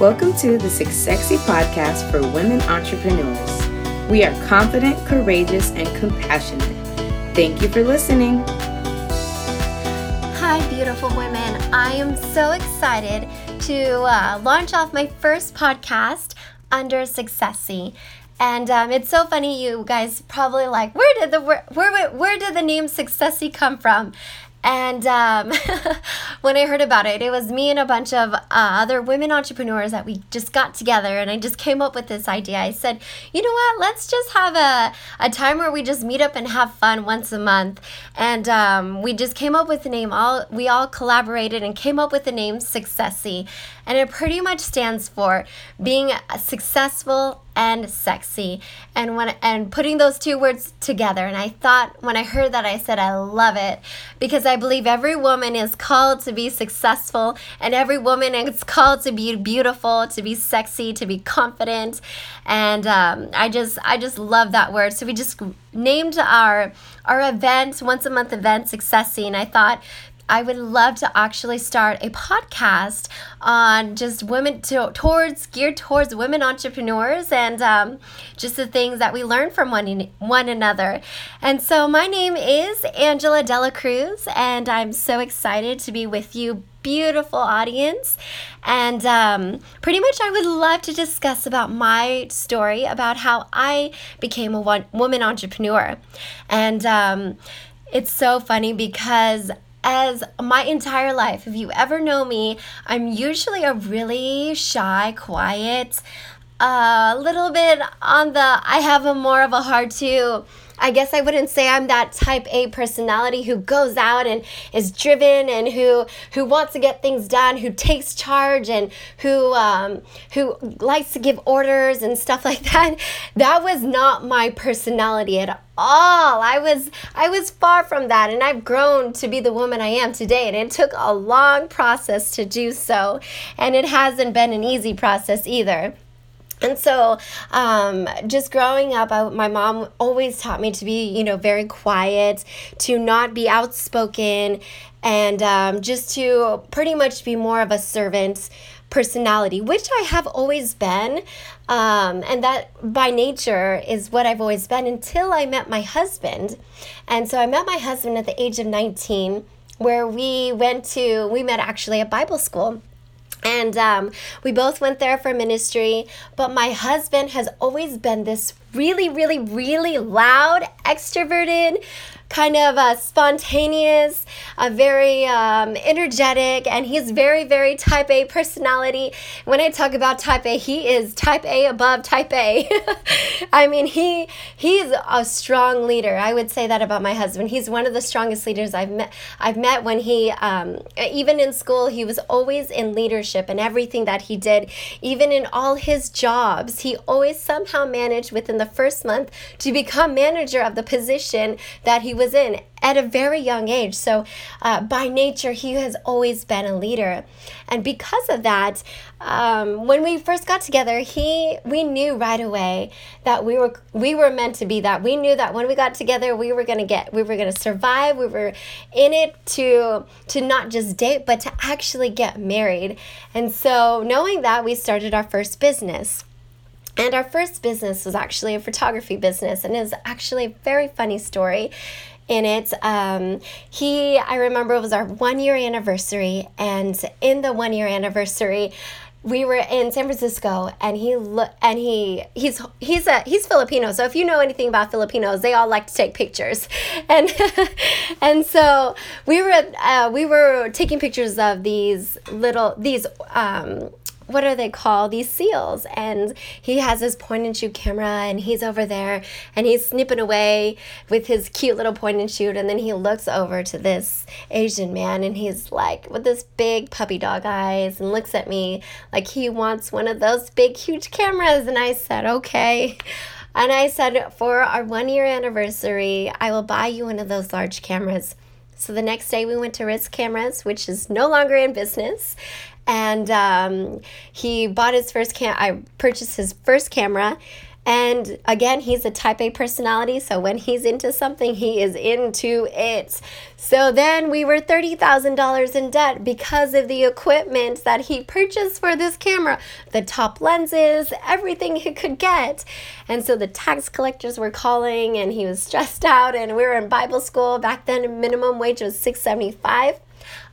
Welcome to the SuccesSexy podcast for women entrepreneurs. We are confident, courageous, and compassionate. Thank you for listening. Hi, beautiful women. I am so excited to uh, launch off my first podcast under SuccesSexy. And um, it's so funny, you guys probably like, where did the where, where, where did the name SuccesSexy come from? And um, when I heard about it, it was me and a bunch of uh, other women entrepreneurs that we just got together and I just came up with this idea. I said, you know what, let's just have a, a time where we just meet up and have fun once a month. And um, we just came up with the name, all we all collaborated and came up with the name SuccesSexy. And it pretty much stands for being successful and sexy. And when and putting those two words together and i thought when i heard that i said i love it. Because i believe every woman is called to be successful and every woman is called to be beautiful to be sexy to be confident. And um, i just i just love that word. So we just named our our event once a month event SuccesSexy and i thought I would love to actually start a podcast on just women to, towards geared towards women entrepreneurs and um, just the things that we learn from one one another. And so my name is Angela Dela Cruz, and I'm so excited to be with you beautiful audience and um, pretty much i would love to discuss about my story about how i became a one, woman entrepreneur and um, it's so funny because as my entire life. If you ever know me, I'm usually a really shy, quiet, a uh, little bit on the I have a more of a hard to I guess I wouldn't say I'm that type A personality who goes out and is driven and who who wants to get things done, who takes charge and who um, who likes to give orders and stuff like that. That was not my personality at all. I was I was far from that and I've grown to be the woman I am today and it took a long process to do so and it hasn't been an easy process either. And so, um, just growing up, I, my mom always taught me to be, you know, very quiet, to not be outspoken, and um, just to pretty much be more of a servant personality, which I have always been. Um, and that by nature is what I've always been until I met my husband. And so I met my husband at the age of 19, where we went to, we met actually at Bible school. And um, we both went there for ministry. But my husband has always been this really, really, really loud, extroverted, kind of uh, spontaneous, uh, very um, energetic, and he's very, very type A personality. When I talk about type A, he is type A above type A. I mean, he he's a strong leader. I would say that about my husband. He's one of the strongest leaders I've met. I've met when he, um, even in school, he was always in leadership and everything that he did. Even in all his jobs, he always somehow managed within the first month to become manager of the position that he was in at a very young age. So, uh, by nature, he has always been a leader, and because of that, um, when we first got together, he we knew right away that we were we were meant to be that. We knew that when we got together, we were gonna get we were gonna survive. We were in it to to not just date, but to actually get married. And so, knowing that, we started our first business. And our first business was actually a photography business, and was actually a very funny story in it. Um, he, I remember it was our one year anniversary, and in the one year anniversary, we were in San Francisco and he and he he's he's a he's Filipino so if you know anything about Filipinos they all like to take pictures and and so we were uh, we were taking pictures of these little these um what are they called? These seals. And he has his point and shoot camera and he's over there and he's snipping away with his cute little point and shoot. And then he looks over to this Asian man and he's like with this big puppy dog eyes and looks at me like he wants one of those big, huge cameras. And I said, okay. And I said, for our one year anniversary, I will buy you one of those large cameras. So the next day we went to Ritz Cameras, which is no longer in business, and um, he bought his first cam. I purchased his first camera, And again, he's a type A personality, so when he's into something, he is into it. So then we were $30,000 in debt because of the equipment that he purchased for this camera the top lenses, everything he could get. And so the tax collectors were calling and he was stressed out and we were in Bible school. Back then minimum wage was 675.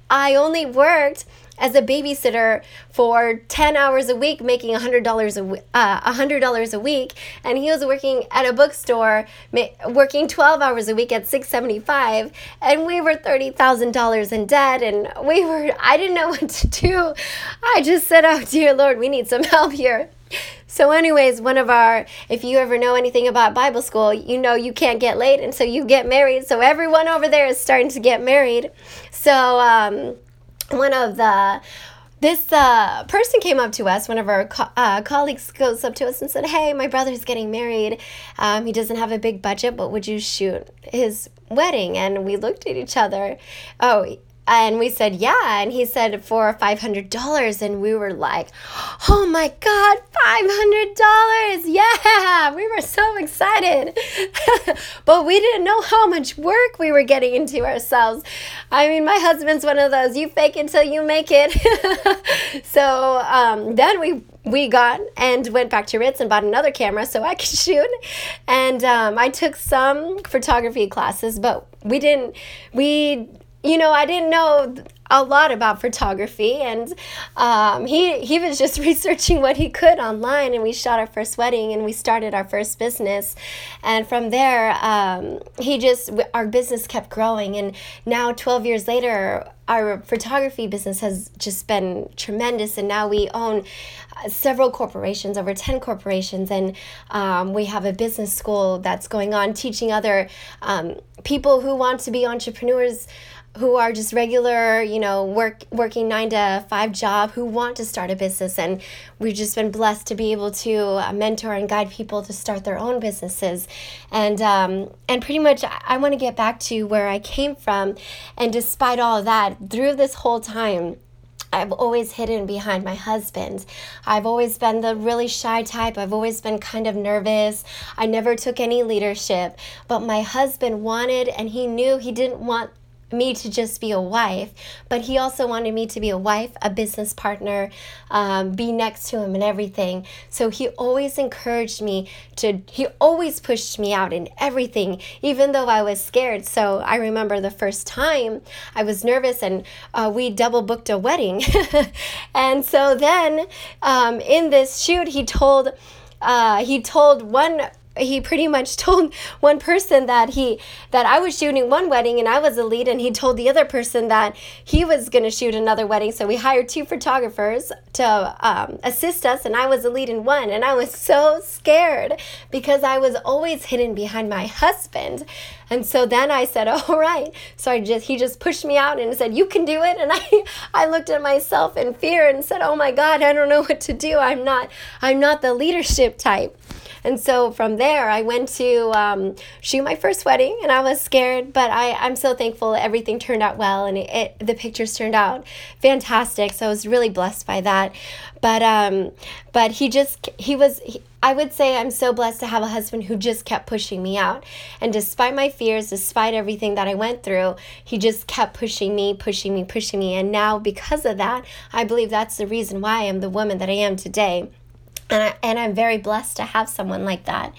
I only worked as a babysitter for 10 hours a week making $100 a, uh, $100 a week and he was working at a bookstore ma- working 12 hours a week at 675 and we were $30,000 in debt and we were I didn't know what to do. I just said, "Oh dear lord, we need some help here." So, anyways, one of our, if you ever know anything about Bible school, you know you can't get late and so you get married. So, everyone over there is starting to get married. So, um, one of the this uh, person came up to us, one of our co- uh, colleagues goes up to us and said, Hey, my brother's getting married. Um, he doesn't have a big budget, but would you shoot his wedding? And we looked at each other. Oh, and we said, yeah. And he said, for $500. And we were like, oh my God, $500. Yeah. We were so excited. but we didn't know how much work we were getting into ourselves. I mean, my husband's one of those, you fake until you make it. so um, then we we got and went back to Ritz and bought another camera so I could shoot. And um, I took some photography classes, but we didn't, we you know, I didn't know a lot about photography, and um, he he was just researching what he could online, and we shot our first wedding, and we started our first business, and from there, um, he just our business kept growing, and now twelve years later, our photography business has just been tremendous, and now we own uh, several corporations, over 10 corporations, and um, we have a business school that's going on teaching other um, people who want to be entrepreneurs who are just regular, you know, work working nine to five job who want to start a business, and we've just been blessed to be able to uh, mentor and guide people to start their own businesses, and um, and pretty much I, I want to get back to where I came from, and despite all of that, through this whole time. I've always hidden behind my husband. I've always been the really shy type. I've always been kind of nervous. I never took any leadership. But my husband wanted, and he knew he didn't want me to just be a wife, but he also wanted me to be a wife, a business partner, um, be next to him and everything. So he always encouraged me to, he always pushed me out in everything, even though I was scared. So I remember the first time I was nervous and uh, we double booked a wedding. and so then um, in this shoot, he told, uh, he told one he pretty much told one person that he that I was shooting one wedding and I was a lead and he told the other person that he was going to shoot another wedding. So we hired two photographers to um, assist us and I was a lead in one. And I was so scared because I was always hidden behind my husband. And so then I said all right. So I just he just pushed me out and said you can do it. And I I looked at myself in fear and said oh my god I don't know what to do. I'm not I'm not the leadership type and so from there, I went to um, shoot my first wedding, and I was scared, but I, I'm so thankful everything turned out well, and it, it the pictures turned out fantastic. So I was really blessed by that. But um, but he just he was. He, I would say I'm so blessed to have a husband who just kept pushing me out. And despite my fears, despite everything that I went through, he just kept pushing me, pushing me, pushing me. And now, because of that, I believe that's the reason why I am the woman that I am today and, I, and I'm very blessed to have someone like that.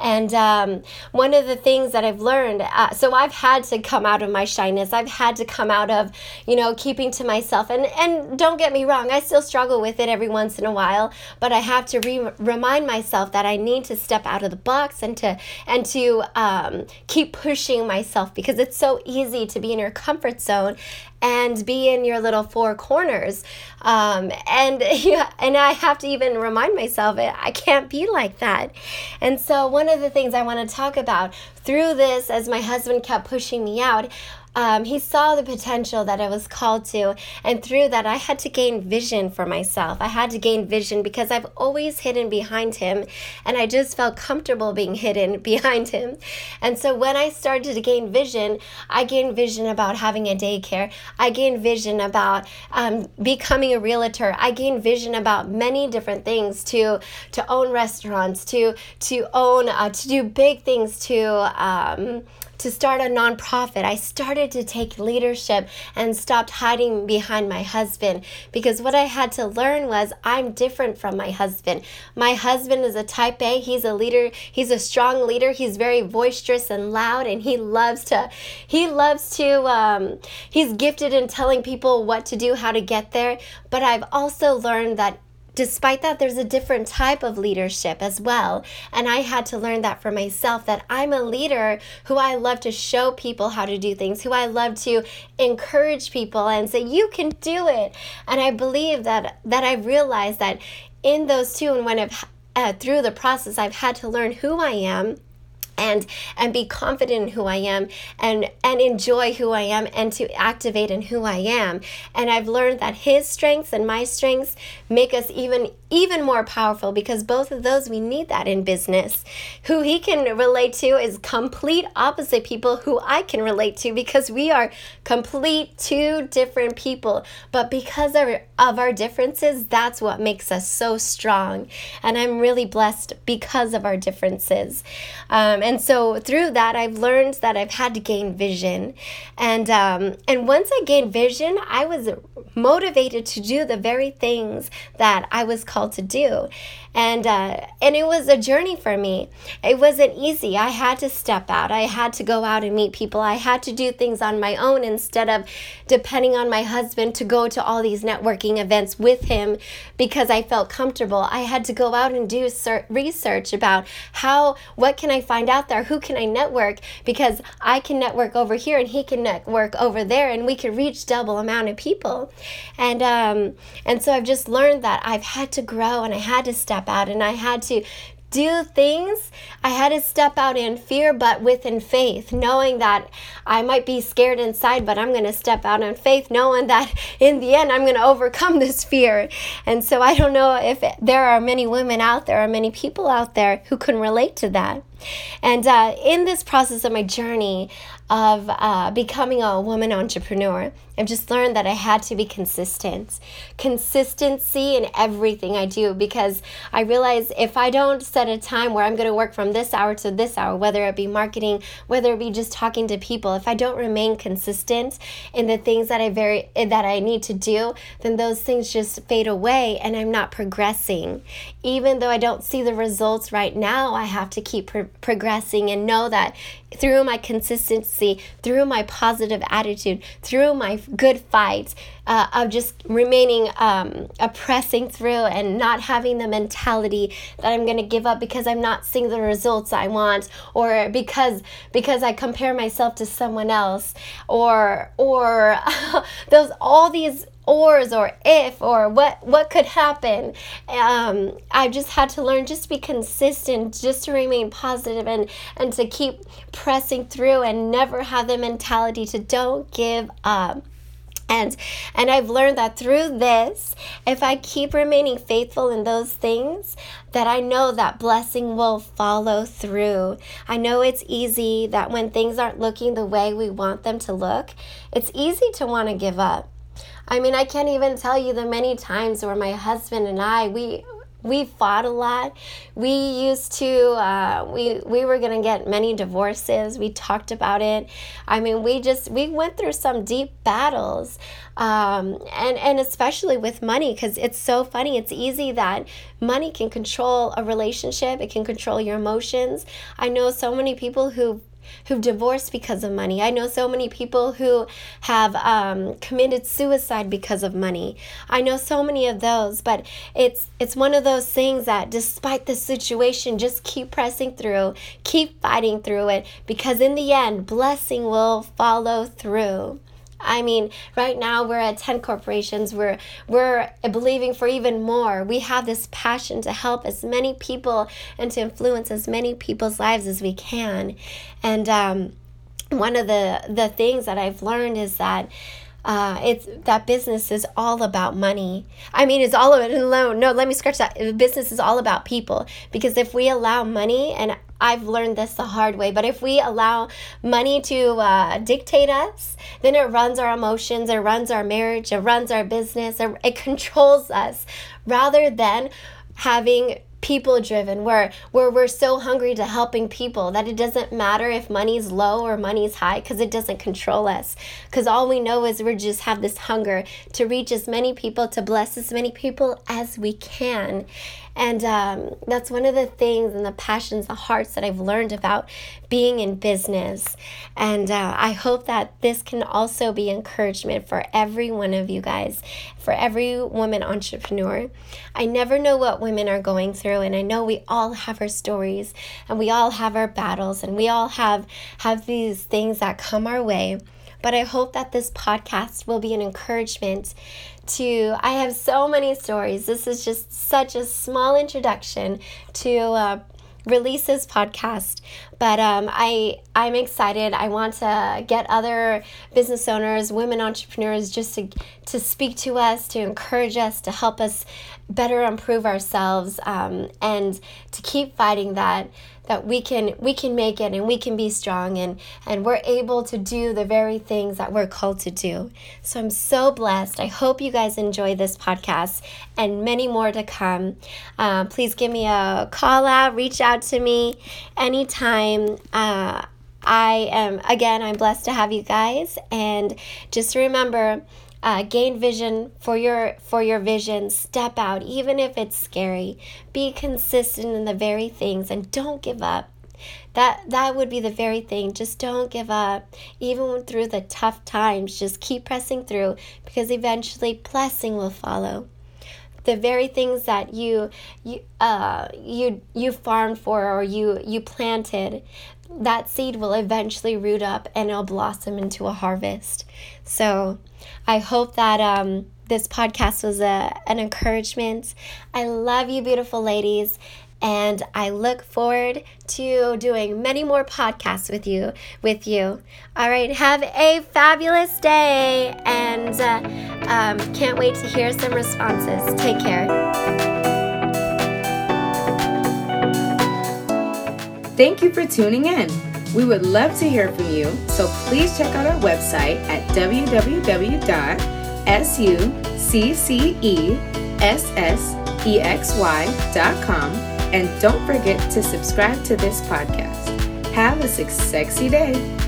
And um, one of the things that I've learned, uh, so I've had to come out of my shyness. I've had to come out of, you know, keeping to myself. And and don't get me wrong, I still struggle with it every once in a while. But I have to re- remind myself that I need to step out of the box and to and to um, keep pushing myself because it's so easy to be in your comfort zone and be in your little four corners. Um, and and I have to even remind myself I can't be like that. And so one of the things I want to talk about through this, as my husband kept pushing me out, um, he saw the potential that I was called to. And through that, I had to gain vision for myself. I had to gain vision because I've always hidden behind him. And I just felt comfortable being hidden behind him. And so when I started to gain vision, I gained vision about having a daycare. I gained vision about um, becoming a realtor. I gained vision about many different things to, to own restaurants, to, to own, uh, to do big things, to, um, to start a nonprofit. I started to take leadership and stopped hiding behind my husband because what I had to learn was I'm different from my husband. My husband is a type A, he's a leader, he's a strong leader, he's very boisterous and loud and he loves to he loves to um, he's gifted in telling people what to do, how to get there, but I've also learned that despite that, there's a different type of leadership as well. And I had to learn that for myself that I'm a leader who I love to show people how to do things, who I love to encourage people and say, you can do it. And I believe that, that I realized that in those two, and when I've uh, through the process, I've had to learn who I am and and be confident in who I am and and enjoy who I am and to activate in who I am. And I've learned that his strengths and my strengths make us even even more powerful because both of those we need that in business. Who he can relate to is complete opposite people who I can relate to because we are complete two different people. But because of, of our differences that's what makes us so strong. And I'm really blessed because of our differences. Um, and so through that, I've learned that I've had to gain vision, and um, and once I gained vision, I was motivated to do the very things that I was called to do, and uh, and it was a journey for me. It wasn't easy. I had to step out. I had to go out and meet people. I had to do things on my own instead of depending on my husband to go to all these networking events with him because I felt comfortable. I had to go out and do research about how what can I find out there? Who can I network? Because I can network over here and he can network over there, and we can reach double amount of people. And um, and so I've just learned that I've had to grow and I had to step out and I had to do things, I had to step out in fear, but within faith, knowing that I might be scared inside, but I'm going to step out in faith, knowing that in the end, I'm going to overcome this fear. And so I don't know if there are many women out there, or many people out there who can relate to that. And uh, in this process of my journey of uh, becoming a woman entrepreneur, I've just learned that I had to be consistent. Consistency in everything I do because I realize if I don't set a time where I'm going to work from this hour to this hour, whether it be marketing, whether it be just talking to people, if I don't remain consistent in the things that I very that I need to do, then those things just fade away and I'm not progressing. Even though I don't see the results right now, I have to keep pro- progressing and know that through my consistency, through my positive attitude, through my good fights, uh, of just remaining um, pressing through and not having the mentality that I'm going to give up because I'm not seeing the results I want or because because I compare myself to someone else or or those all these ors or if or what what could happen um, i just had to learn just to be consistent just to remain positive and and to keep pressing through and never have the mentality to don't give up and and I've learned that through this if I keep remaining faithful in those things that I know that blessing will follow through. I know it's easy that when things aren't looking the way we want them to look, it's easy to want to give up. I mean, I can't even tell you the many times where my husband and I we we fought a lot. We used to uh, we we were gonna get many divorces. We talked about it. I mean, we just we went through some deep battles, um, and and especially with money because it's so funny. It's easy that money can control a relationship. It can control your emotions. I know so many people who who've divorced because of money. I know so many people who have um, committed suicide because of money. I know so many of those, but it's it's one of those things that despite the situation, just keep pressing through, keep fighting through it, because in the end, blessing will follow through. I mean, right now we're at 10 corporations. We're we're believing for even more. We have this passion to help as many people and to influence as many people's lives as we can. And um one of the the things that I've learned is that uh, it's that business is all about money. I mean, it's all of it alone. no. Let me scratch that. Business is all about people because if we allow money, and I've learned this the hard way, but if we allow money to uh, dictate us, then it runs our emotions, it runs our marriage, it runs our business, it, it controls us, rather than having people driven where where we're so hungry to helping people that it doesn't matter if money's low or money's high because it doesn't control us. Because all we know is we just have this hunger to reach as many people to bless as many people as we can and um, that's one of the things and the passions, the hearts that I've learned about being in business. And uh, I hope that this can also be encouragement for every one of you guys, for every woman entrepreneur. I never know what women are going through, and I know we all have our stories and we all have our battles and we all have have these things that come our way. But I hope that this podcast will be an encouragement to, I have so many stories. This is just such a small introduction to uh, release this podcast but um, I I'm excited. I want to get other business owners, women entrepreneurs, just to to speak to us, to encourage us, to help us better improve ourselves, um, and to keep fighting that that we can we can make it and we can be strong and and we're able to do the very things that we're called to do. So i'm so blessed. I hope you guys enjoy this podcast and many more to come. Uh, please give me a call out reach out to me anytime uh, i am again i'm blessed to have you guys. And just remember uh, gain vision for your for your vision. Step out even if it's scary. Be consistent in the very things and don't give up. That that would be the very thing. Just don't give up. Even through the tough times just keep pressing through because eventually blessing will follow the very things that you you uh you you farmed for or you you planted that seed will eventually root up and it'll blossom into a harvest. So I hope that um, this podcast was a, an encouragement. I love you, beautiful ladies. And I look forward to doing many more podcasts with you. With you, all right. Have a fabulous day, and uh, um, can't wait to hear some responses. Take care. Thank you for tuning in. We would love to hear from you, so please check out our website at www.successexy.com and don't forget to subscribe to this podcast. Have a sexy day.